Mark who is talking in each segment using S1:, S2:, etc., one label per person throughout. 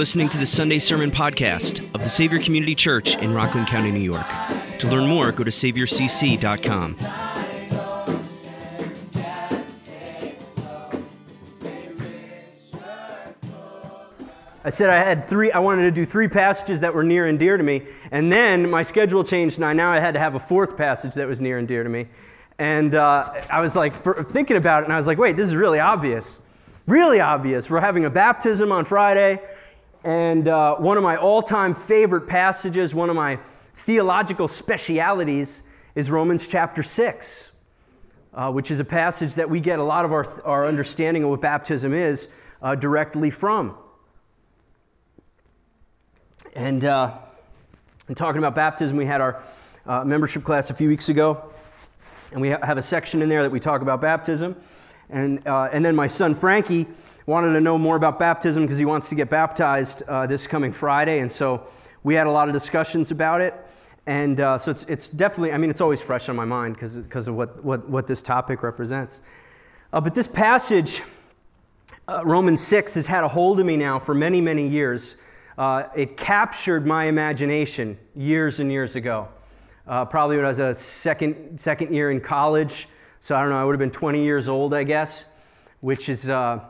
S1: listening to the Sunday Sermon Podcast of the Savior Community Church in Rockland County, New York. To learn more, go to SaviorCC.com.
S2: I said I had three, I wanted to do three passages that were near and dear to me. And then my schedule changed, and I now I had to have a fourth passage that was near and dear to me. And uh, I was like, for, thinking about it, and I was like, wait, this is really obvious. Really obvious. We're having a baptism on Friday, and uh, one of my all time favorite passages, one of my theological specialities, is Romans chapter 6, uh, which is a passage that we get a lot of our, our understanding of what baptism is uh, directly from. And uh, in talking about baptism, we had our uh, membership class a few weeks ago, and we ha- have a section in there that we talk about baptism. And, uh, and then my son Frankie wanted to know more about baptism because he wants to get baptized uh, this coming Friday. And so we had a lot of discussions about it. And uh, so it's, it's definitely, I mean, it's always fresh on my mind because of what, what, what this topic represents. Uh, but this passage, uh, Romans 6, has had a hold of me now for many, many years. Uh, it captured my imagination years and years ago. Uh, probably when I was a second, second year in college. So I don't know, I would have been 20 years old, I guess, which is uh,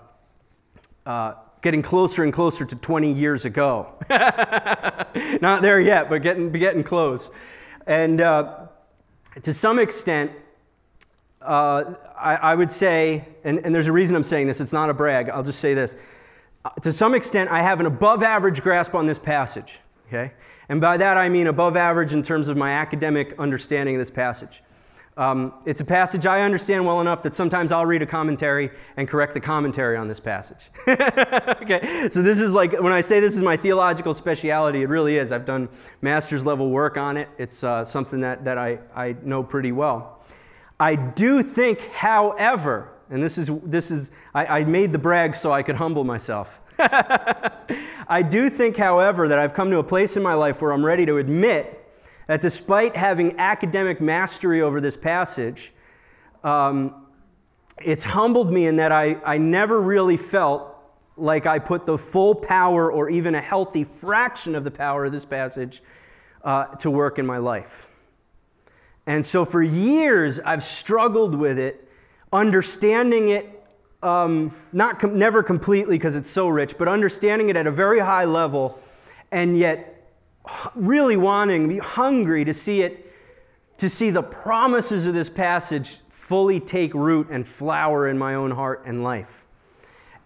S2: uh getting closer and closer to 20 years ago. Not there yet, but getting, getting close. And uh, to some extent, uh, I, I, would say, and, and there's a reason I'm saying this, it's not a brag, I'll just say this to some extent, I have an above average grasp on this passage, okay? And by that I mean above average in terms of my academic understanding of this passage. Um, it's a passage I understand well enough that sometimes I'll read a commentary and correct the commentary on this passage. okay, so this is like, when I say this is my theological speciality, it really is. I've done master's level work on it. It's uh, something that, that I, I know pretty well. I do think, however, and this is, this is I, I made the brag so I could humble myself. I do think, however, that I've come to a place in my life where I'm ready to admit that despite having academic mastery over this passage, um, it's humbled me in that I, I never really felt like I put the full power or even a healthy fraction of the power of this passage uh, to work in my life. And so for years, I've struggled with it understanding it, um, not com- never completely because it's so rich, but understanding it at a very high level, and yet really wanting, be hungry to see it, to see the promises of this passage fully take root and flower in my own heart and life.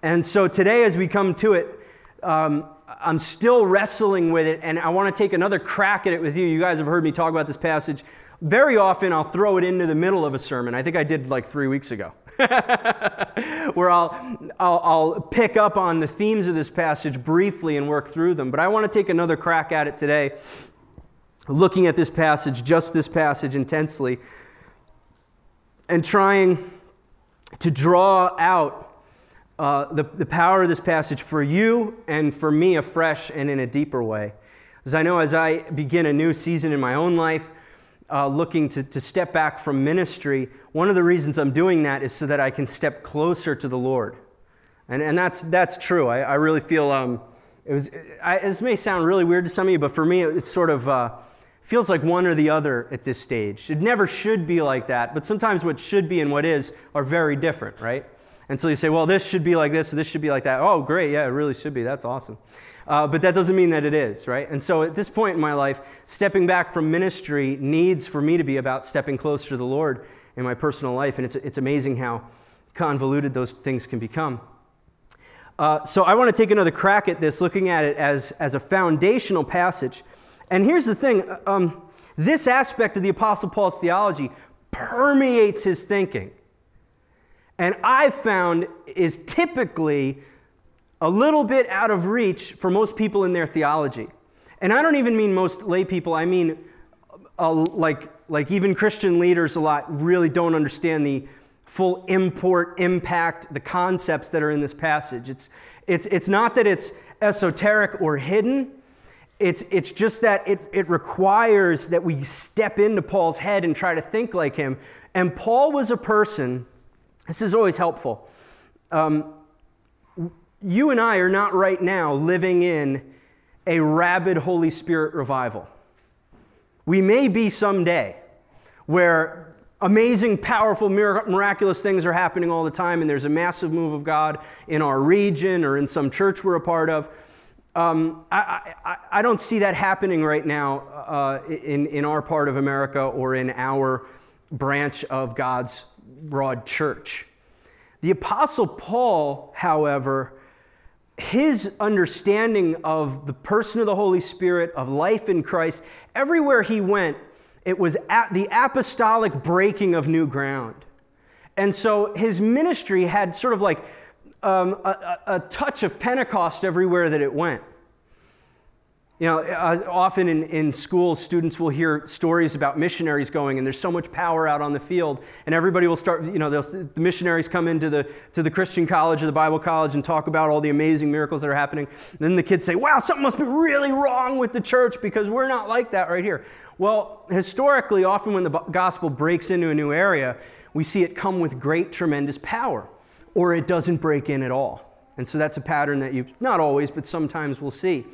S2: And so today, as we come to it, um, I'm still wrestling with it, and I want to take another crack at it with you. You guys have heard me talk about this passage very often I'll throw it into the middle of a sermon. I think I did like three weeks ago. where I'll, I'll, I'll, pick up on the themes of this passage briefly and work through them. But I want to take another crack at it today, looking at this passage, just this passage intensely, and trying to draw out uh, the, the power of this passage for you and for me afresh and in a deeper way. As I know, as I begin a new season in my own life, uh, looking to, to step back from ministry, one of the reasons I'm doing that is so that I can step closer to the Lord. And, and that's, that's true. I, I really feel um, it was, I, this may sound really weird to some of you, but for me, it, sort of uh, feels like one or the other at this stage. It never should be like that, but sometimes what should be and what is are very different, right? And so you say, well, this should be like this, this should be like that. Oh, great, yeah, it really should be. That's awesome. Uh, but that doesn't mean that it is, right? And so at this point in my life, stepping back from ministry needs for me to be about stepping closer to the Lord in my personal life. And it's, it's amazing how convoluted those things can become. Uh, so I want to take another crack at this, looking at it as, as a foundational passage. And here's the thing um, this aspect of the Apostle Paul's theology permeates his thinking. And I've found is typically a little bit out of reach for most people in their theology. And I don't even mean most lay people, I mean uh, like, like even Christian leaders a lot really don't understand the full import, impact, the concepts that are in this passage. It's, it's, it's not that it's esoteric or hidden. It's, it's just that it, it requires that we step into Paul's head and try to think like him. And Paul was a person, this is always helpful. Um, you and I are not right now living in a rabid Holy Spirit revival. We may be someday where amazing, powerful, miraculous things are happening all the time, and there's a massive move of God in our region or in some church we're a part of. Um, I, I, I, don't see that happening right now uh, in, in our part of America or in our branch of God's broad church. The Apostle Paul, however, his understanding of the person of the Holy Spirit, of life in Christ, everywhere he went, it was at the apostolic breaking of new ground. And so his ministry had sort of like um, a, a touch of Pentecost everywhere that it went. You know, uh, often in, in schools, students will hear stories about missionaries going, and there's so much power out on the field, and everybody will start, you know, the missionaries come into the, to the Christian college or the Bible college and talk about all the amazing miracles that are happening. And then the kids say, wow, something must be really wrong with the church because we're not like that right here. Well, historically, often when the gospel breaks into a new area, we see it come with great, tremendous power, or it doesn't break in at all. And so that's a pattern that you, not always, but sometimes we'll see.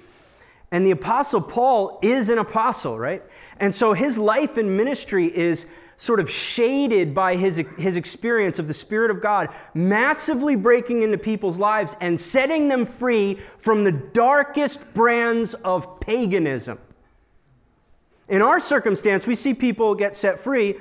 S2: And the Apostle Paul is an apostle, right? And so his life and ministry is sort of shaded by his, his experience of the Spirit of God massively breaking into people's lives and setting them free from the darkest brands of paganism. In our circumstance, we see people get set free.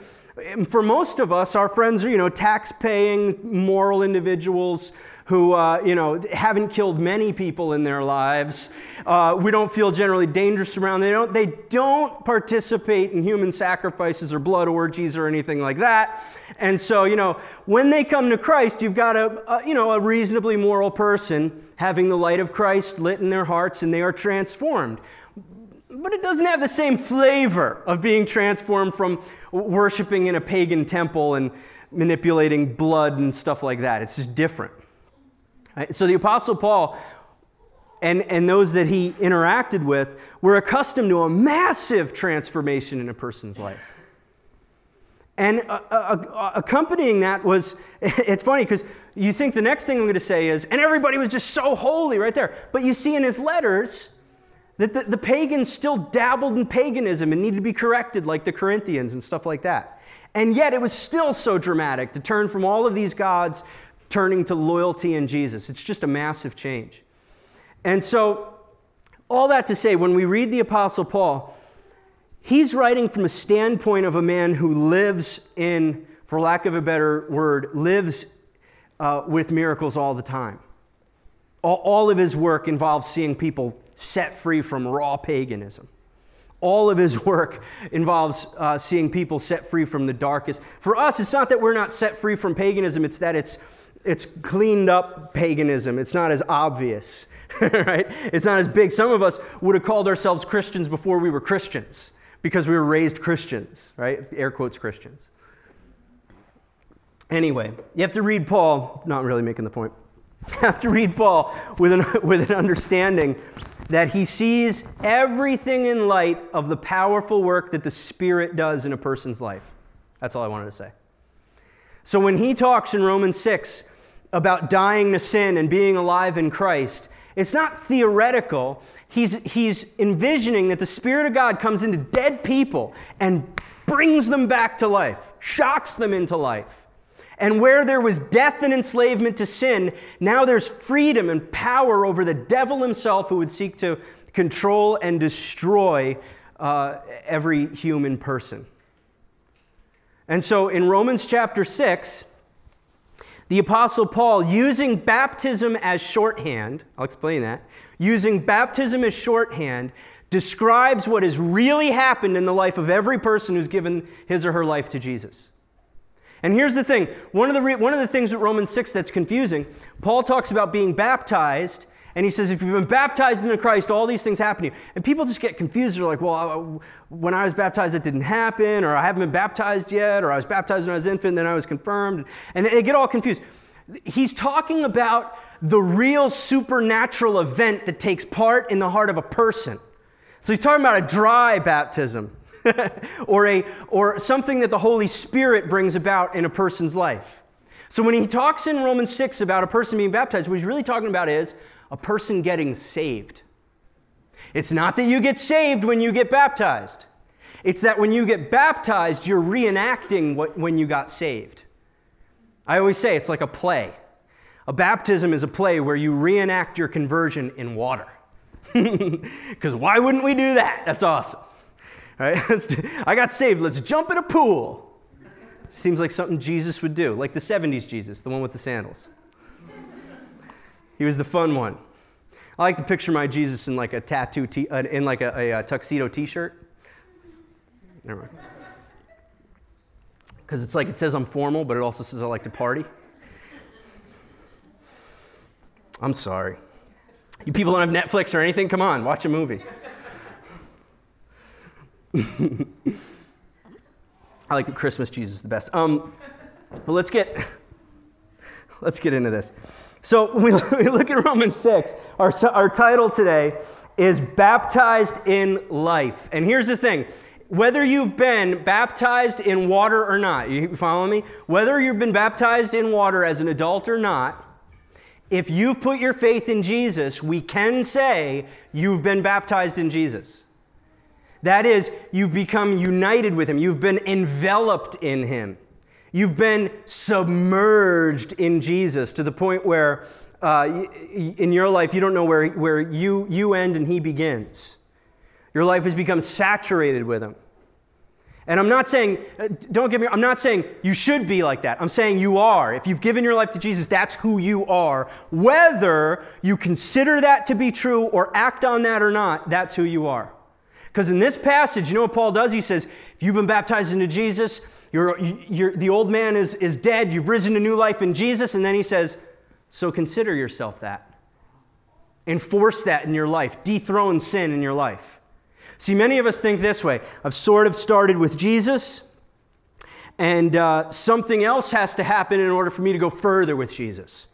S2: For most of us, our friends are, you know, tax paying, moral individuals who, uh, you know, haven't killed many people in their lives. Uh, we don't feel generally dangerous around. They don't, they don't participate in human sacrifices or blood orgies or anything like that. And so, you know, when they come to Christ, you've got a, a you know, a reasonably moral person having the light of Christ lit in their hearts and they are transformed but it doesn't have the same flavor of being transformed from worshiping in a pagan temple and manipulating blood and stuff like that. It's just different. So the Apostle Paul and, and those that he interacted with were accustomed to a massive transformation in a person's life. And uh, uh, uh accompanying that was, it's funny because you think the next thing I'm going to say is, and everybody was just so holy right there. But you see in his letters that the, the pagans still dabbled in paganism and needed to be corrected, like the Corinthians and stuff like that. And yet it was still so dramatic to turn from all of these gods turning to loyalty in Jesus. It's just a massive change. And so, all that to say, when we read the Apostle Paul, he's writing from a standpoint of a man who lives in, for lack of a better word, lives uh, with miracles all the time. All, all of his work involves seeing people set free from raw paganism. All of his work involves uh, seeing people set free from the darkest. For us, it's not that we're not set free from paganism, it's that it's it's cleaned up paganism. It's not as obvious, right? It's not as big. Some of us would have called ourselves Christians before we were Christians because we were raised Christians, right? Air quotes Christians. Anyway, you have to read Paul, not really making the point. You have to read Paul with an, with an understanding that he sees everything in light of the powerful work that the Spirit does in a person's life. That's all I wanted to say. So when he talks in Romans 6 about dying to sin and being alive in Christ, it's not theoretical. He's, he's envisioning that the Spirit of God comes into dead people and brings them back to life, shocks them into life. And where there was death and enslavement to sin, now there's freedom and power over the devil himself who would seek to control and destroy uh, every human person. And so in Romans chapter 6, the Apostle Paul, using baptism as shorthand, I'll explain that, using baptism as shorthand, describes what has really happened in the life of every person who's given his or her life to Jesus. And here's the thing one of the, re- one of the things with Romans 6 that's confusing, Paul talks about being baptized, and he says, if you've been baptized into Christ, all these things happen to you. And people just get confused. They're like, well, when I was baptized, it didn't happen, or I haven't been baptized yet, or I was baptized when I was infant, then I was confirmed. And they get all confused. He's talking about the real supernatural event that takes part in the heart of a person. So he's talking about a dry baptism. or, a, or something that the Holy Spirit brings about in a person's life. So when he talks in Romans 6 about a person being baptized, what he's really talking about is a person getting saved. It's not that you get saved when you get baptized. It's that when you get baptized, you're reenacting what, when you got saved. I always say it's like a play. A baptism is a play where you reenact your conversion in water. Because why wouldn't we do that? That's awesome. All right? I got saved. Let's jump in a pool. Seems like something Jesus would do, like the 70s Jesus, the one with the sandals. He was the fun one. I like to picture my Jesus in like a tattoo, t- uh, in like a, a, a tuxedo T-shirt. Never mind. Because it's like it says I'm formal, but it also says I like to party. I'm sorry. You people don't have Netflix or anything? Come on, watch a movie. I like the Christmas Jesus the best. Um, well, let's get let's get into this. So when we look at Romans six, our our title today is baptized in life. And here's the thing: whether you've been baptized in water or not, you follow me? Whether you've been baptized in water as an adult or not, if you've put your faith in Jesus, we can say you've been baptized in Jesus. That is, you've become united with Him, you've been enveloped in Him, you've been submerged in Jesus to the point where uh, in your life you don't know where, where you, you end and He begins. Your life has become saturated with Him. And I'm not saying, uh, don't get me, I'm not saying you should be like that. I'm saying you are. If you've given your life to Jesus, that's who you are. Whether you consider that to be true or act on that or not, that's who you are. Because in this passage, you know what Paul does? He says, if you've been baptized into Jesus, you're, you're, the old man is, is dead, you've risen to new life in Jesus. And then he says, so consider yourself that. Enforce that in your life, dethrone sin in your life. See, many of us think this way I've sort of started with Jesus, and uh, something else has to happen in order for me to go further with Jesus.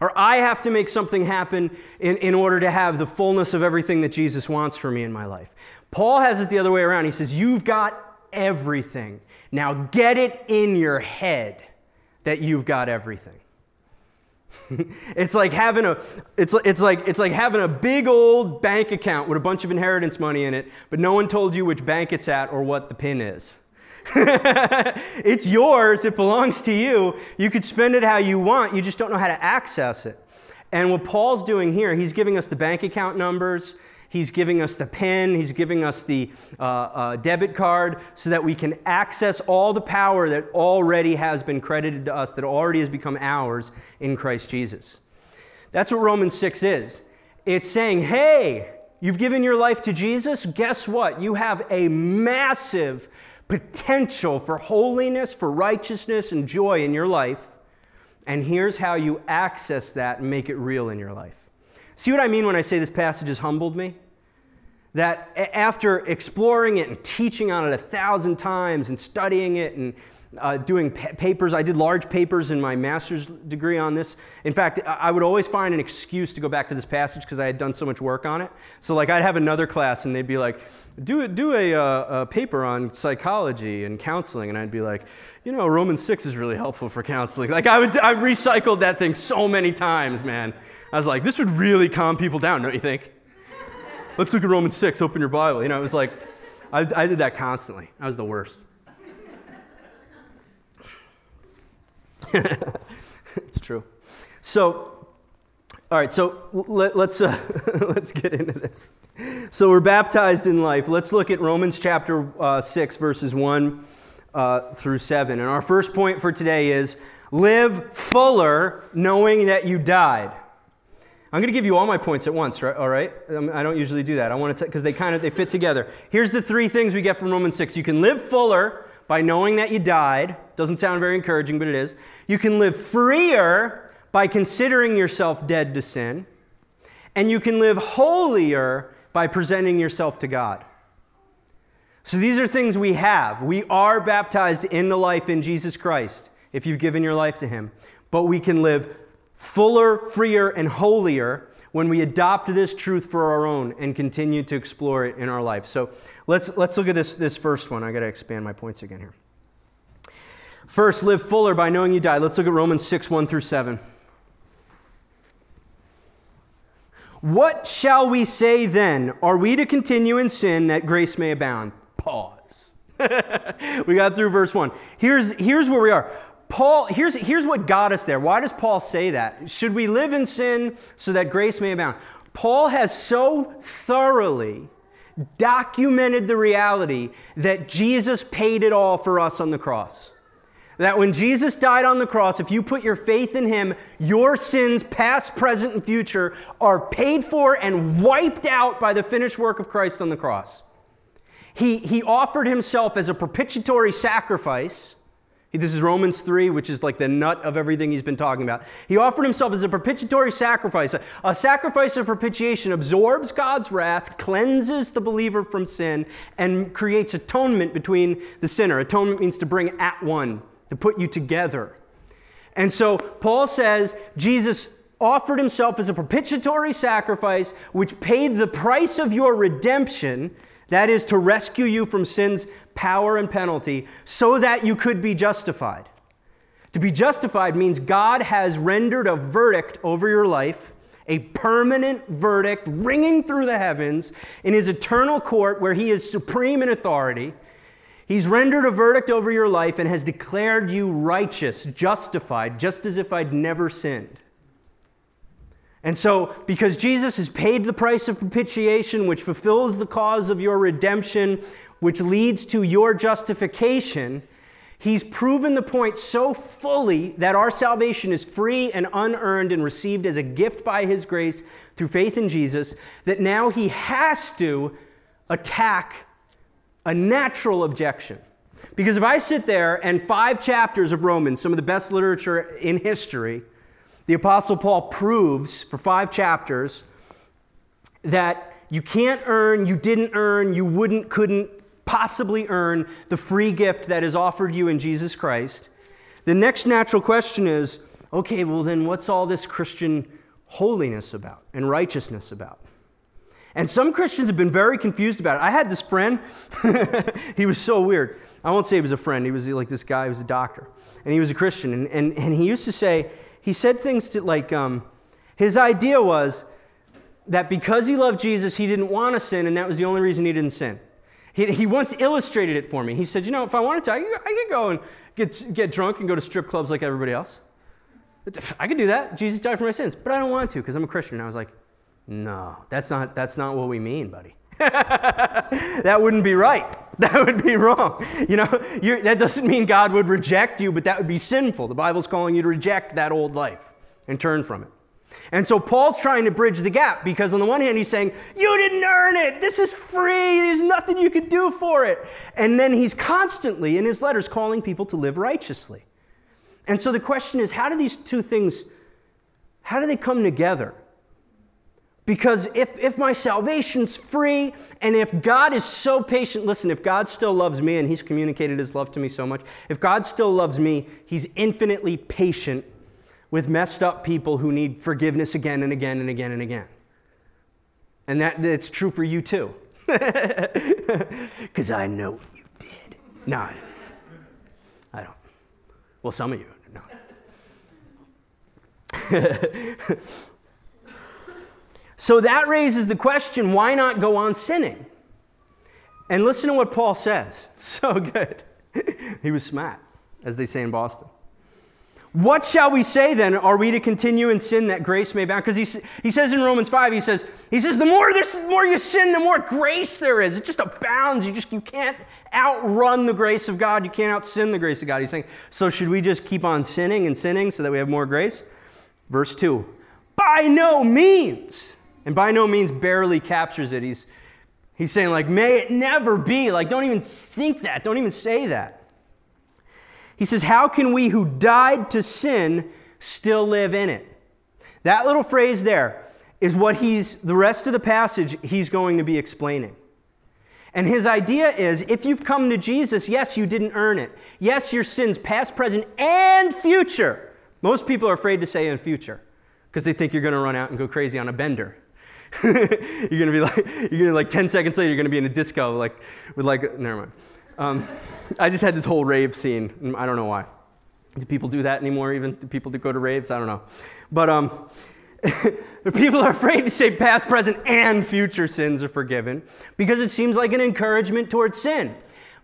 S2: Or I have to make something happen in, in order to have the fullness of everything that Jesus wants for me in my life. Paul has it the other way around. He says, You've got everything. Now get it in your head that you've got everything. it's like having a it's, it's like it's like having a big old bank account with a bunch of inheritance money in it, but no one told you which bank it's at or what the pin is. it's yours, it belongs to you. You could spend it how you want, you just don't know how to access it. And what Paul's doing here, he's giving us the bank account numbers, He's giving us the pen, He's giving us the uh, uh, debit card so that we can access all the power that already has been credited to us, that already has become ours in Christ Jesus. That's what Romans 6 is. It's saying, hey, you've given your life to Jesus. Guess what? You have a massive potential for holiness, for righteousness, and joy in your life. And here's how you access that and make it real in your life. See what I mean when I say this passage has humbled me? That after exploring it and teaching on it a thousand times and studying it and uh, doing pa- papers, I did large papers in my master's degree on this. In fact, I would always find an excuse to go back to this passage because I had done so much work on it. So, like, I'd have another class and they'd be like, do, a, do a, uh, a, paper on psychology and counseling. And I'd be like, you know, Romans 6 is really helpful for counseling. Like, I, would, I recycled that thing so many times, man. I was like, this would really calm people down, don't you think? Let's look at Romans 6, open your Bible. You know, it was like, I, I did that constantly. I was the worst. it's true. So, all right, so let, us uh, let's get into this. So we're baptized in life. Let's look at Romans chapter uh, 6, verses 1 uh, through 7. And our first point for today is live fuller knowing that you died. I'm going to give you all my points at once, right? All right? Um, I don't usually do that. I want to because they kind of they fit together. Here's the three things we get from Romans 6. You can live fuller by knowing that you died. Doesn't sound very encouraging, but it is. You can live freer by considering yourself dead to sin. And you can live holier by presenting yourself to God. So these are things we have. We are baptized in the life in Jesus Christ if you've given your life to him. But we can live fuller, freer, and holier when we adopt this truth for our own and continue to explore it in our life. So let's, let's look at this, this first one. I got to expand my points again here. First, live fuller by knowing you died. Let's look at Romans 6 1 through 7. What shall we say then? Are we to continue in sin that grace may abound? Pause. we got through verse 1. Here's, here's where we are. Paul, here's, here's what got us there. Why does Paul say that? Should we live in sin so that grace may abound? Paul has so thoroughly documented the reality that Jesus paid it all for us on the cross. That when Jesus died on the cross, if you put your faith in him, your sins, past, present, and future, are paid for and wiped out by the finished work of Christ on the cross. He, he offered himself as a propitiatory sacrifice. This is Romans 3, which is like the nut of everything he's been talking about. He offered himself as a propitiatory sacrifice. A, a sacrifice of propitiation absorbs God's wrath, cleanses the believer from sin, and creates atonement between the sinner. Atonement means to bring at one to put you together. And so Paul says Jesus offered himself as a propitiatory sacrifice, which paid the price of your redemption, that is, to rescue you from sin's power and penalty, so that you could be justified. To be justified means God has rendered a verdict over your life, a permanent verdict ringing through the heavens in his eternal court where he is supreme in authority. He's rendered a verdict over your life and has declared you righteous, justified, just as if I'd never sinned. And so, because Jesus has paid the price of propitiation, which fulfills the cause of your redemption, which leads to your justification, he's proven the point so fully that our salvation is free and unearned and received as a gift by his grace through faith in Jesus that now he has to attack a natural objection. Because if I sit there and five chapters of Romans, some of the best literature in history, the Apostle Paul proves for five chapters that you can't earn, you didn't earn, you wouldn't, couldn't possibly earn the free gift that is offered you in Jesus Christ. The next natural question is okay, well, then what's all this Christian holiness about and righteousness about? And some Christians have been very confused about it. I had this friend, he was so weird. I won't say he was a friend, he was like this guy, he was a doctor. And he was a Christian. And, and, and he used to say, he said things to like, um, his idea was that because he loved Jesus, he didn't want to sin, and that was the only reason he didn't sin. He, he once illustrated it for me. He said, You know, if I wanted to, I could, I could go and get, get drunk and go to strip clubs like everybody else. I could do that. Jesus died for my sins, but I don't want to because I'm a Christian. And I was like, no, that's not, that's not what we mean, buddy. that wouldn't be right. That would be wrong. You know, that doesn't mean God would reject you, but that would be sinful. The Bible's calling you to reject that old life and turn from it. And so Paul's trying to bridge the gap because, on the one hand, he's saying, You didn't earn it. This is free. There's nothing you can do for it. And then he's constantly, in his letters, calling people to live righteously. And so the question is, how do these two things, how do they come together? Because if, if my salvation's free and if God is so patient, listen, if God still loves me and He's communicated His love to me so much, if God still loves me, He's infinitely patient with messed up people who need forgiveness again and again and again and again. And that, that's true for you too. Because I know you did. No, I don't. I don't. Well, some of you, no. So that raises the question why not go on sinning? And listen to what Paul says. So good. he was smart, as they say in Boston. What shall we say then? Are we to continue in sin that grace may abound? Because he, he says in Romans 5, he says, he says, the more this the more you sin, the more grace there is. It just abounds. You just you can't outrun the grace of God. You can't out sin the grace of God. He's saying, so should we just keep on sinning and sinning so that we have more grace? Verse 2. By no means. And by no means barely captures it. He's, he's saying, like, may it never be. Like, don't even think that. Don't even say that. He says, How can we who died to sin still live in it? That little phrase there is what he's, the rest of the passage, he's going to be explaining. And his idea is if you've come to Jesus, yes, you didn't earn it. Yes, your sins, past, present, and future. Most people are afraid to say in future because they think you're going to run out and go crazy on a bender. you're gonna be like, you're gonna like 10 seconds later, you're gonna be in a disco, like, with like, never mind. Um, I just had this whole rave scene, I don't know why. Do people do that anymore? Even do people go to raves? I don't know. But um, people are afraid to say past, present, and future sins are forgiven because it seems like an encouragement towards sin.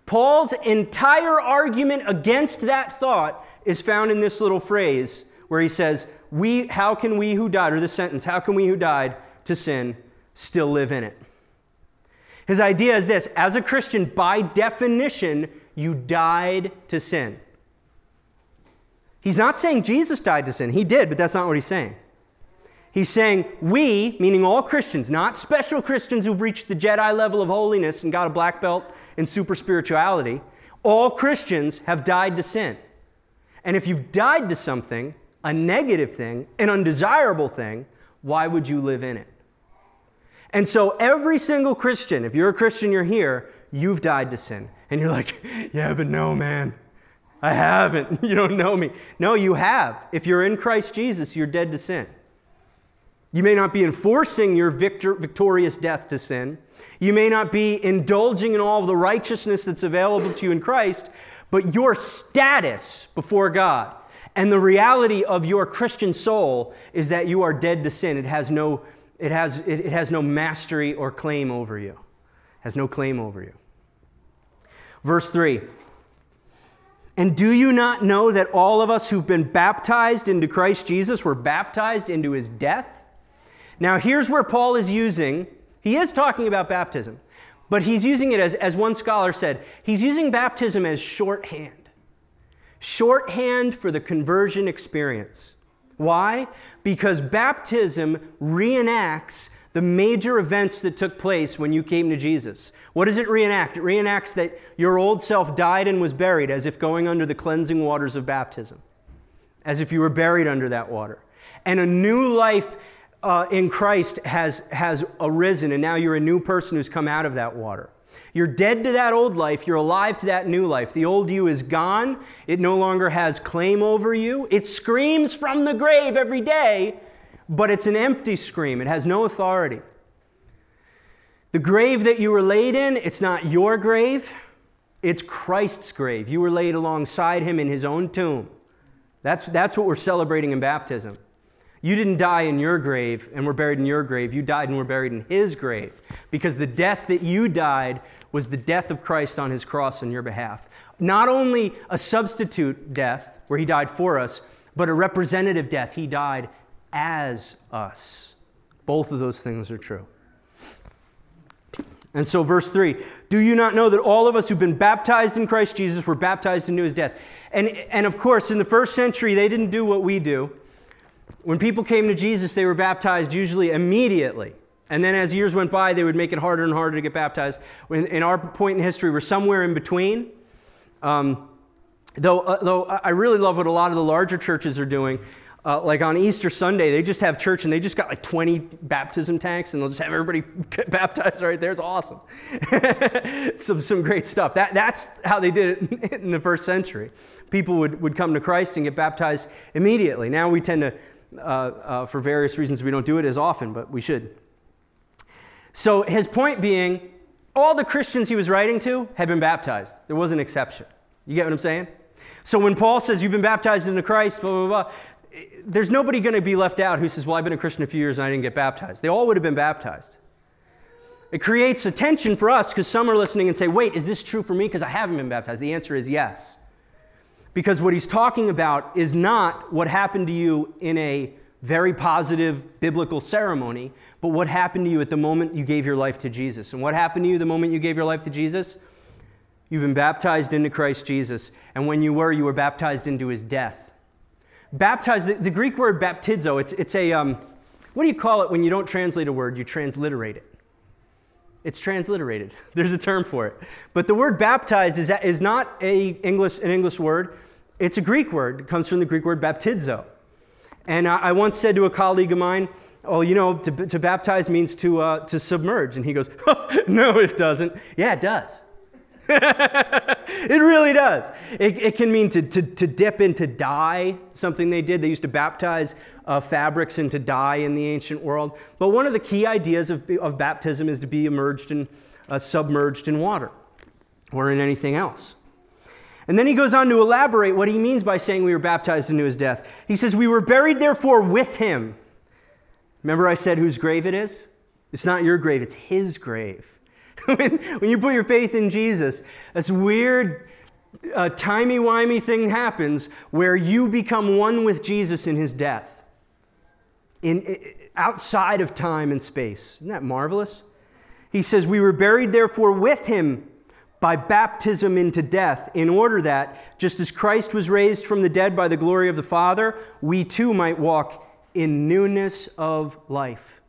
S2: Paul's entire argument against that thought is found in this little phrase where he says, "We, how can we who died?" or the sentence, "How can we who died to sin still live in it?" His idea is this: as a Christian, by definition, you died to sin. He's not saying Jesus died to sin. He did, but that's not what he's saying. He's saying we, meaning all Christians, not special Christians who've reached the Jedi level of holiness and got a black belt in super spirituality, all Christians have died to sin. And if you've died to something, a negative thing, an undesirable thing, why would you live in it? And so every single Christian, if you're a Christian, you're here, you've died to sin. And you're like, yeah, but no, man. I haven't. You don't know me. No, you have. If you're in Christ Jesus, you're dead to sin. You may not be enforcing your victor, victorious death to sin. You may not be indulging in all of the righteousness that's available to you in Christ, but your status before God and the reality of your Christian soul is that you are dead to sin. It has no, it has, it, it has no mastery or claim over you. Has no claim over you. Verse 3 and do you not know that all of us who've been baptized into Christ Jesus were baptized into his death? Now, here's where Paul is using, he is talking about baptism, but he's using it as, as one scholar said, he's using baptism as shorthand. Shorthand for the conversion experience. Why? Because baptism reenacts the major events that took place when you came to Jesus. What does it reenact? It reenacts that your old self died and was buried as if going under the cleansing waters of baptism, as if you were buried under that water. And a new life uh, in Christ has, has arisen, and now you're a new person who's come out of that water. You're dead to that old life, you're alive to that new life. The old you is gone, it no longer has claim over you. It screams from the grave every day, but it's an empty scream, it has no authority. The grave that you were laid in, it's not your grave, it's Christ's grave. You were laid alongside him in his own tomb. That's, that's what we're celebrating in baptism. You didn't die in your grave and were buried in your grave. You died and were buried in his grave because the death that you died was the death of Christ on his cross on your behalf. Not only a substitute death where he died for us, but a representative death. He died as us. Both of those things are true. And so, verse 3 Do you not know that all of us who've been baptized in Christ Jesus were baptized into his death? And, and of course, in the first century, they didn't do what we do. When people came to Jesus, they were baptized usually immediately. And then as years went by, they would make it harder and harder to get baptized. In, our point in history, we're somewhere in between. Um, though, uh, though I really love what a lot of the larger churches are doing uh, like on Easter Sunday, they just have church and they just got like 20 baptism tanks and they'll just have everybody get baptized right there. It's awesome. some, some great stuff. That, that's how they did it in the first century. People would, would come to Christ and get baptized immediately. Now we tend to, uh, uh, for various reasons, we don't do it as often, but we should. So his point being, all the Christians he was writing to had been baptized. There was an exception. You get what I'm saying? So when Paul says you've been baptized into Christ, blah, blah, blah, there's nobody going to be left out who says, Well, I've been a Christian a few years and I didn't get baptized. They all would have been baptized. It creates a tension for us because some are listening and say, Wait, is this true for me because I haven't been baptized? The answer is yes. Because what he's talking about is not what happened to you in a very positive biblical ceremony, but what happened to you at the moment you gave your life to Jesus. And what happened to you the moment you gave your life to Jesus? You've been baptized into Christ Jesus. And when you were, you were baptized into his death. Baptized, the, the Greek word baptizo, it's, it's a, um, what do you call it when you don't translate a word, you transliterate it? It's transliterated. There's a term for it. But the word baptized is, is not a English, an English word. It's a Greek word. It comes from the Greek word baptizo. And I, I once said to a colleague of mine, oh, you know, to, to baptize means to, uh, to submerge. And he goes, no, it doesn't. Yeah, it does. it really does. It, it can mean to, to, to, dip into dye, something they did. They used to baptize uh, fabrics into dye in the ancient world. But one of the key ideas of, of baptism is to be immersed in, uh, submerged in water or in anything else. And then he goes on to elaborate what he means by saying we were baptized into his death. He says, We were buried, therefore, with him. Remember, I said whose grave it is? It's not your grave, it's his grave. when, when you put your faith in Jesus, this weird, uh, timey-wimey thing happens where you become one with Jesus in his death, in, outside of time and space. Isn't that marvelous? He says, We were buried, therefore, with him by baptism into death, in order that, just as Christ was raised from the dead by the glory of the Father, we too might walk in newness of life.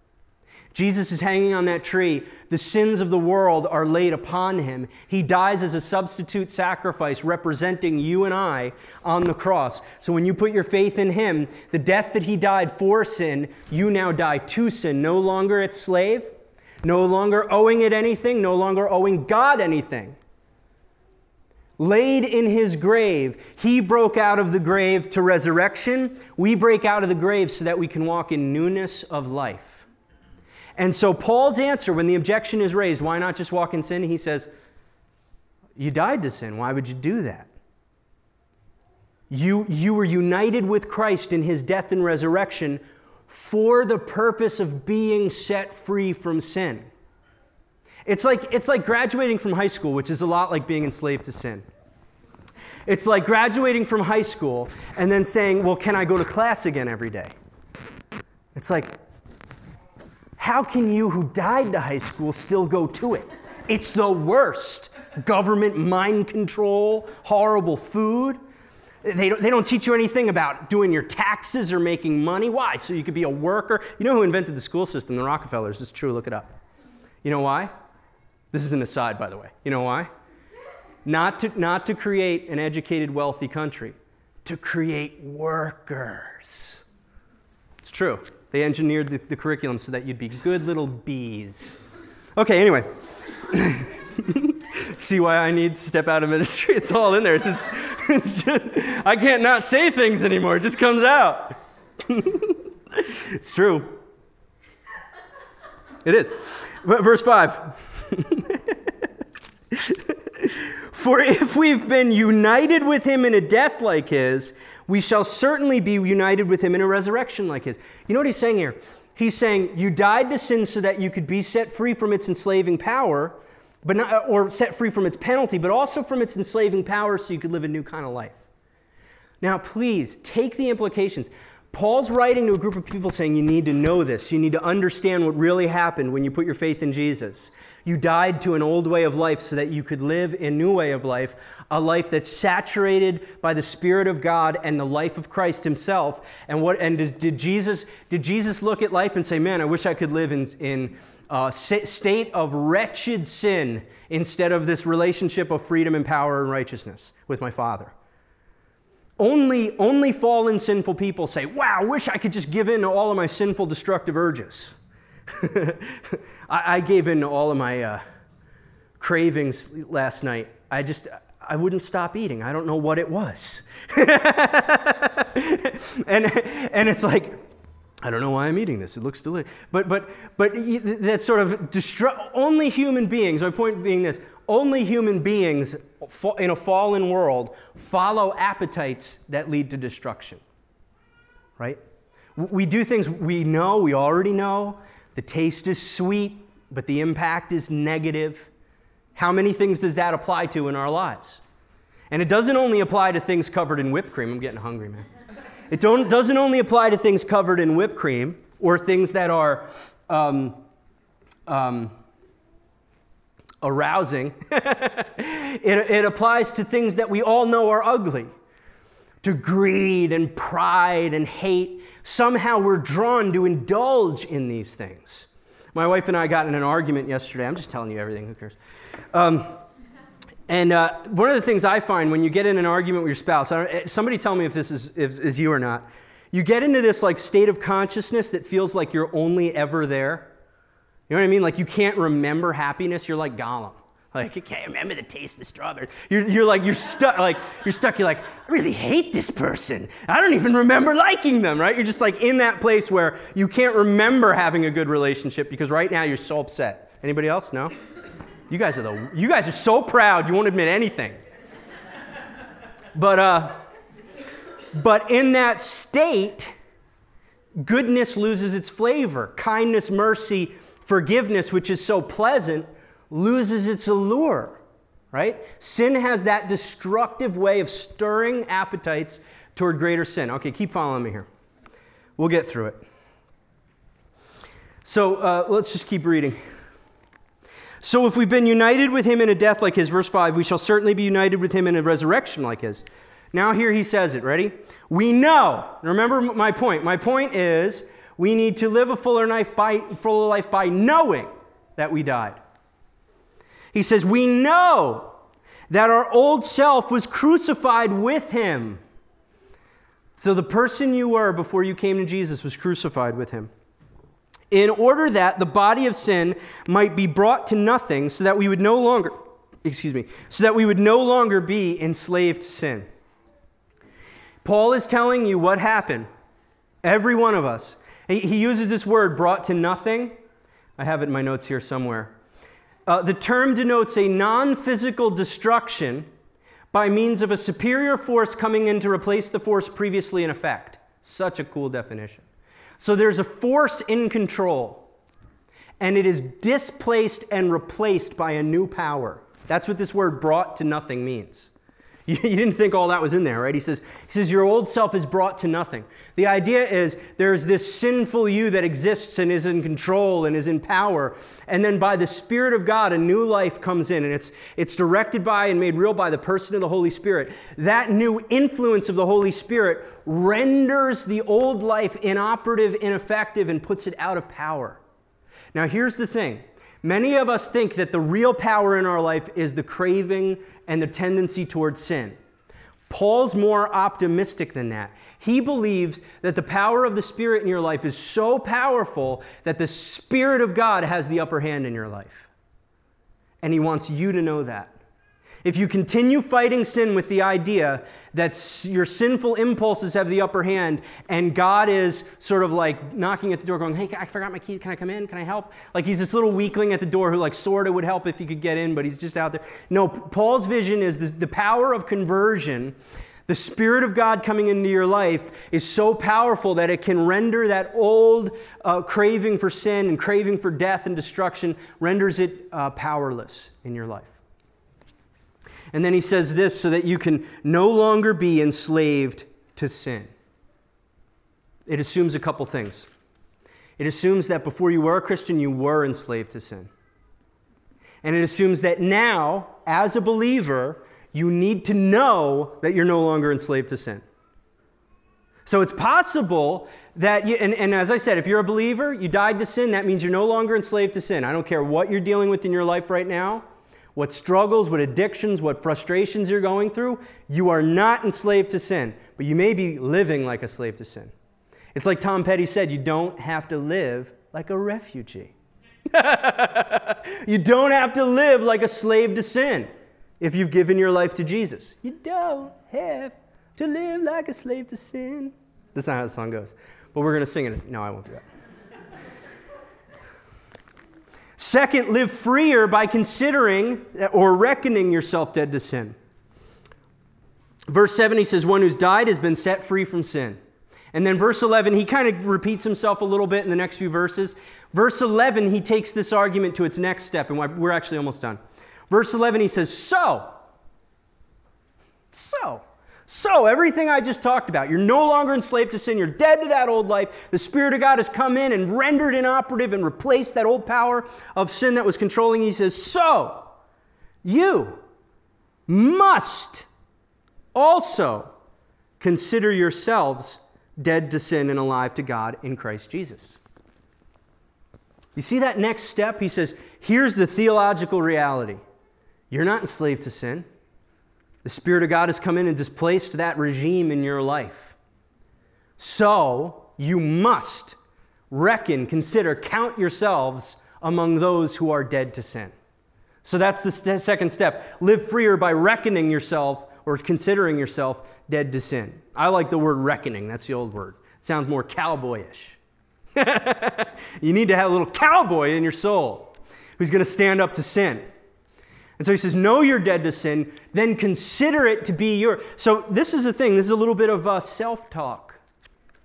S2: Jesus is hanging on that tree. The sins of the world are laid upon him. He dies as a substitute sacrifice representing you and I on the cross. So when you put your faith in him, the death that he died for sin, you now die to sin. No longer its slave, no longer owing it anything, no longer owing God anything laid in his grave. He broke out of the grave to resurrection. We break out of the grave so that we can walk in newness of life. And so, Paul's answer when the objection is raised, why not just walk in sin? He says, You died to sin. Why would you do that? You, you were united with Christ in his death and resurrection for the purpose of being set free from sin. It's like, it's like graduating from high school, which is a lot like being enslaved to sin. It's like graduating from high school and then saying, Well, can I go to class again every day? It's like, how can you who died to high school still go to it? It's the worst. Government mind control, horrible food. They don't, they don't teach you anything about doing your taxes or making money. Why? So you could be a worker. You know who invented the school system? The Rockefellers. It's true, look it up. You know why? This is an aside, by the way. You know why? Not to, not to create an educated, wealthy country, to create workers. It's true. They engineered the, the curriculum so that you'd be good little bees. Okay, anyway. See why I need to step out of ministry? It's all in there. It's just, it's just I can't not say things anymore. It just comes out. it's true. It is. Verse 5. For if we've been united with him in a death like his, we shall certainly be united with him in a resurrection like his. You know what he's saying here? He's saying you died to sin so that you could be set free from its enslaving power, but not, or set free from its penalty, but also from its enslaving power so you could live a new kind of life. Now, please take the implications. Paul's writing to a group of people saying, You need to know this. You need to understand what really happened when you put your faith in Jesus. You died to an old way of life so that you could live a new way of life, a life that's saturated by the Spirit of God and the life of Christ Himself. And, what, and did, did Jesus, did Jesus look at life and say, Man, I wish I could live in, in uh, a state of wretched sin instead of this relationship of freedom and power and righteousness with my Father? Only, only fallen sinful people say, Wow, I wish I could just give in to all of my sinful, destructive urges. I, I, gave in to all of my uh, cravings last night. I just, I wouldn't stop eating. I don't know what it was. and, and it's like, I don't know why I'm eating this. It looks delicious. But, but, but that sort of destru- only human beings, my point being this, only human beings in a fallen world follow appetites that lead to destruction. Right? We do things we know, we already know. The taste is sweet, but the impact is negative. How many things does that apply to in our lives? And it doesn't only apply to things covered in whipped cream. I'm getting hungry, man. It doesn't only apply to things covered in whipped cream or things that are um, um, arousing. it, it applies to things that we all know are ugly to greed and pride and hate. Somehow we're drawn to indulge in these things. My wife and I got in an argument yesterday. I'm just telling you everything, who cares? Um, and uh, one of the things I find when you get in an argument with your spouse, eh, somebody tell me if this is, is, is you or not. You get into this like state of consciousness that feels like you're only ever there. You know what I mean? Like you can't remember happiness. You're like Gollum. Like you can't remember the taste of strawberries. You're, you're like you're stuck. Like you're stuck. You're like I really hate this person. I don't even remember liking them. Right? You're just like in that place where you can't remember having a good relationship because right now you're so upset. Anybody else? No. You guys are the. You guys are so proud. You won't admit anything. but, uh, but in that state, goodness loses its flavor. Kindness, mercy, forgiveness, which is so pleasant, loses its allure, right? Sin has that destructive way of stirring appetites toward greater sin. Okay, keep following me here. We'll get through it. So uh, let's just keep reading. So if we've been united with him in a death like his, verse 5, we shall certainly be united with him in a resurrection like his. Now, here he says it. Ready? We know. Remember my point. My point is we need to live a fuller life by, fuller life by knowing that we died. He says, We know that our old self was crucified with him. So the person you were before you came to Jesus was crucified with him. In order that the body of sin might be brought to nothing, so that we would no longer, excuse me, so that we would no longer be enslaved to sin. Paul is telling you what happened. Every one of us. He, uses this word, brought to nothing. I have it in my notes here somewhere. Uh, the term denotes a non physical destruction by means of a superior force coming in to replace the force previously in effect. Such a cool definition. So there's a force in control, and it is displaced and replaced by a new power. That's what this word brought to nothing means. You, didn't think all that was in there, right? He says, he says, Your old self is brought to nothing. The idea is there's this sinful you that exists and is in control and is in power. And then by the Spirit of God, a new life comes in, and it's, it's directed by and made real by the person of the Holy Spirit. That new influence of the Holy Spirit renders the old life inoperative, ineffective, and puts it out of power. Now, here's the thing many of us think that the real power in our life is the craving and the tendency towards sin. Paul's more optimistic than that. He believes that the power of the Spirit in your life is so powerful that the Spirit of God has the upper hand in your life. And he wants you to know that. If you continue fighting sin with the idea that your sinful impulses have the upper hand and God is sort of like knocking at the door going, hey, I forgot my keys. Can I come in? Can I help? Like he's this little weakling at the door who like sort of would help if he could get in, but he's just out there. No, Paul's vision is the, the power of conversion the Spirit of God coming into your life is so powerful that it can render that old uh, craving for sin and craving for death and destruction, renders it uh, powerless in your life. And then he says this so that you can no longer be enslaved to sin. It assumes a couple things. It assumes that before you were a Christian, you were enslaved to sin. And it assumes that now, as a believer, you need to know that you're no longer enslaved to sin. So it's possible that, you, and, and, as I said, if you're a believer, you died to sin, that means you're no longer enslaved to sin. I don't care what you're dealing with in your life right now what struggles, what addictions, what frustrations you're going through, you are not enslaved to sin, but you may be living like a slave to sin. It's like Tom Petty said you don't have to live like a refugee. you don't have to live like a slave to sin if you've given your life to Jesus. You don't have to live like a slave to sin. That's not how the song goes. But we're going to sing it. No, I won't do that. Second, live freer by considering or reckoning yourself dead to sin. Verse 7, he says, One who's died has been set free from sin. And then verse 11, he kind of repeats himself a little bit in the next few verses. Verse 11, he takes this argument to its next step, and we're actually almost done. Verse 11, he says, So, so, so, everything I just talked about, you're no longer enslaved to sin. You're dead to that old life. The Spirit of God has come in and rendered inoperative and replaced that old power of sin that was controlling. He says, So, you must also consider yourselves dead to sin and alive to God in Christ Jesus. You see that next step? He says, Here's the theological reality you're not enslaved to sin. The Spirit of God has come in and displaced that regime in your life. So you must reckon, consider, count yourselves among those who are dead to sin. So that's the st- second step. Live freer by reckoning yourself or considering yourself dead to sin. I like the word reckoning, that's the old word. It sounds more cowboyish. you need to have a little cowboy in your soul who's going to stand up to sin. And so he says, Know you're dead to sin, then consider it to be your. So this is a thing, this is a little bit of uh, self talk.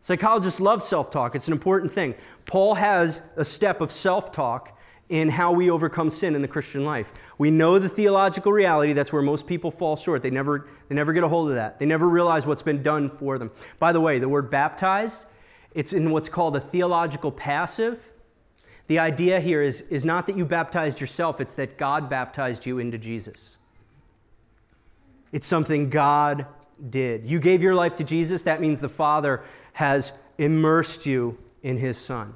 S2: Psychologists love self talk, it's an important thing. Paul has a step of self talk in how we overcome sin in the Christian life. We know the theological reality, that's where most people fall short. They never, they never get a hold of that, they never realize what's been done for them. By the way, the word baptized, it's in what's called a theological passive. The idea here is, is not that you baptized yourself, it's that God baptized you into Jesus. It's something God did. You gave your life to Jesus, that means the Father has immersed you in His Son,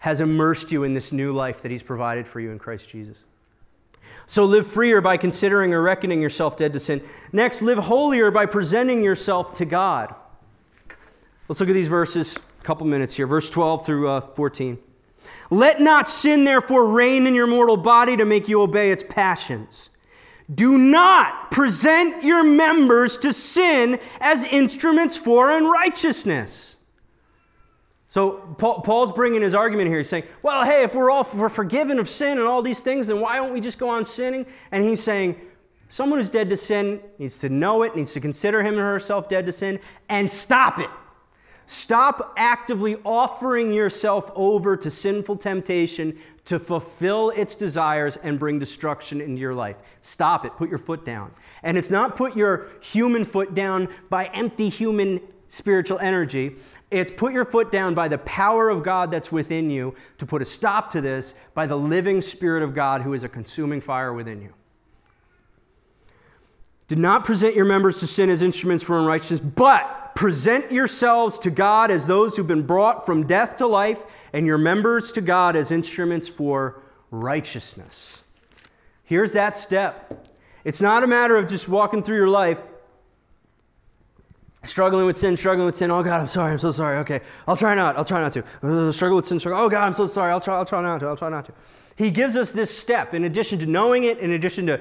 S2: has immersed you in this new life that He's provided for you in Christ Jesus. So live freer by considering or reckoning yourself dead to sin. Next, live holier by presenting yourself to God. Let's look at these verses, a couple minutes here. Verse 12 through uh, 14. Let not sin, therefore, reign in your mortal body to make you obey its passions. Do not present your members to sin as instruments for unrighteousness. So Paul's bringing his argument here. He's saying, well, hey, if we're all we're forgiven of sin and all these things, then why don't we just go on sinning? And he's saying, someone who's dead to sin needs to know it, needs to consider him or herself dead to sin, and stop it. Stop actively offering yourself over to sinful temptation to fulfill its desires and bring destruction into your life. Stop it. Put your foot down. And it's not put your human foot down by empty human spiritual energy. It's put your foot down by the power of God that's within you to put a stop to this by the living Spirit of God who is a consuming fire within you. Do not present your members to sin as instruments for unrighteousness, but present yourselves to God as those who've been brought from death to life, and your members to God as instruments for righteousness. Here's that step. It's not a matter of just walking through your life struggling with sin, struggling with sin. Oh God, I'm sorry, I'm so sorry. Okay, I'll try not. I'll try not to. Uh, struggle with sin, struggle. Oh God, I'm so sorry. I'll try. I'll try not to. I'll try not to. He gives us this step in addition to knowing it, in addition to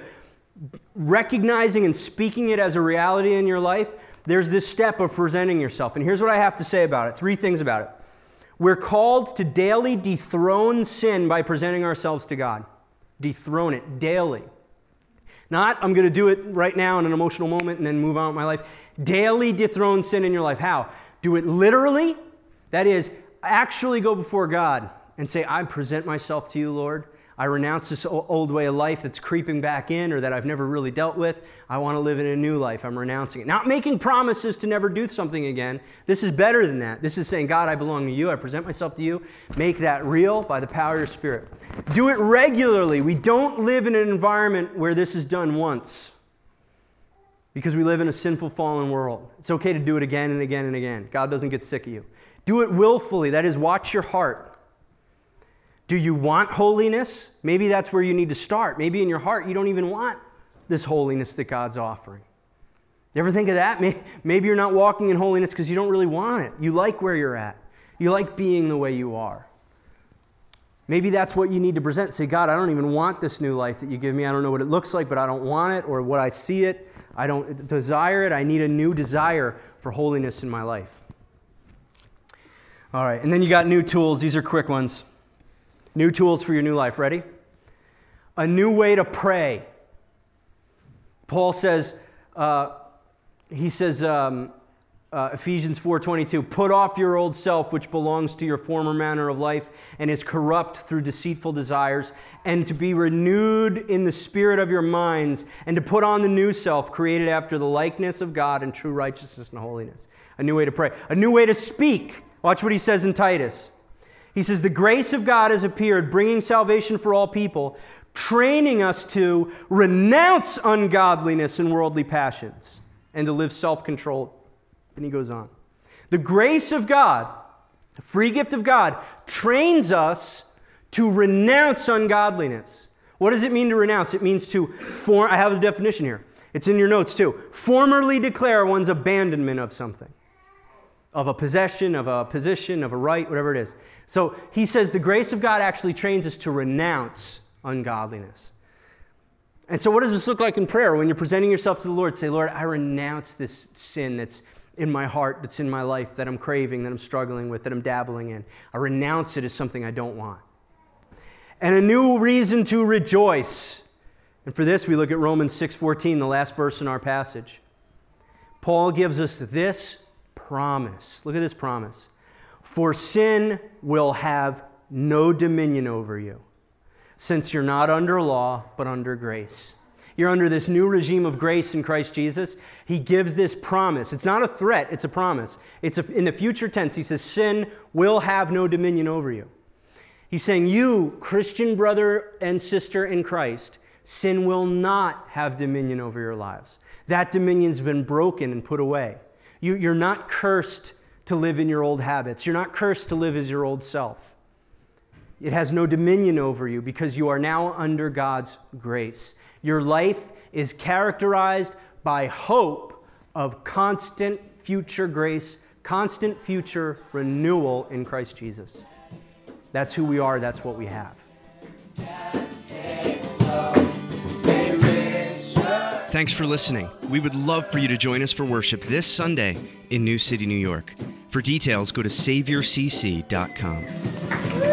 S2: recognizing and speaking it as a reality in your life there's this step of presenting yourself. And here's what I have to say about it three things about it. We're called to daily dethrone sin by presenting ourselves to God. Dethrone it daily. Not, I'm going to do it right now in an emotional moment and then move on with my life. Daily dethrone sin in your life. How? Do it literally. That is, actually go before God and say, I present myself to you, Lord. I renounce this old way of life that's creeping back in or that I've never really dealt with. I want to live in a new life. I'm renouncing it. Not making promises to never do something again. This is better than that. This is saying, God, I belong to you. I present myself to you. Make that real by the power of your Spirit. Do it regularly. We don't live in an environment where this is done once because we live in a sinful, fallen world. It's okay to do it again and again and again. God doesn't get sick of you. Do it willfully. That is, watch your heart. Do you want holiness? Maybe that's where you need to start. Maybe in your heart you don't even want this holiness that God's offering. You ever think of that? Maybe you're not walking in holiness because you don't really want it. You like where you're at, you like being the way you are. Maybe that's what you need to present. Say, God, I don't even want this new life that you give me. I don't know what it looks like, but I don't want it, or what I see it. I don't desire it. I need a new desire for holiness in my life. All right, and then you got new tools. These are quick ones. New tools for your new life. Ready? A new way to pray. Paul says, uh, he says, um, uh, Ephesians 4:22, put off your old self which belongs to your former manner of life and is corrupt through deceitful desires and to be renewed in the spirit of your minds and to put on the new self created after the likeness of God in true righteousness and holiness. A new way to pray, a new way to speak. Watch what he says in Titus. He says, The grace of God has appeared, bringing salvation for all people, training us to renounce ungodliness and worldly passions and to live self controlled. And he goes on. The grace of God, the free gift of God, trains us to renounce ungodliness. What does it mean to renounce? It means to form, I have a definition here. It's in your notes too. Formerly declare one's abandonment of something of a possession, of a position, of a right, whatever it is. So he says the grace of God actually trains us to renounce ungodliness. And so, what does this look like in prayer? When you're presenting yourself to the Lord, say, Lord, I renounce this sin that's in my heart, that's in my life, that I'm craving, that I'm struggling with, that I'm dabbling in. I renounce it as something I don't want. And a new reason to rejoice. And for this, we look at Romans 6:14, the last verse in our passage. Paul gives us this promise. Look at this promise. For sin will have no dominion over you, since you're not under law, but under grace. You're under this new regime of grace in Christ Jesus. He gives this promise. It's not a threat, it's a promise. It's a, in the future tense. He says, Sin will have no dominion over you. He's saying, You, Christian brother and sister in Christ, sin will not have dominion over your lives. That dominion's been broken and put away. You, you're not cursed to live in your old habits, you're not cursed to live as your old self. It has no dominion over you because you are now under God's grace. Your life is characterized by hope of constant future grace, constant future renewal in Christ Jesus. That's who we are, that's what we have.
S1: Thanks for listening. We would love for you to join us for worship this Sunday in New City, New York. For details, go to SaviorCC.com.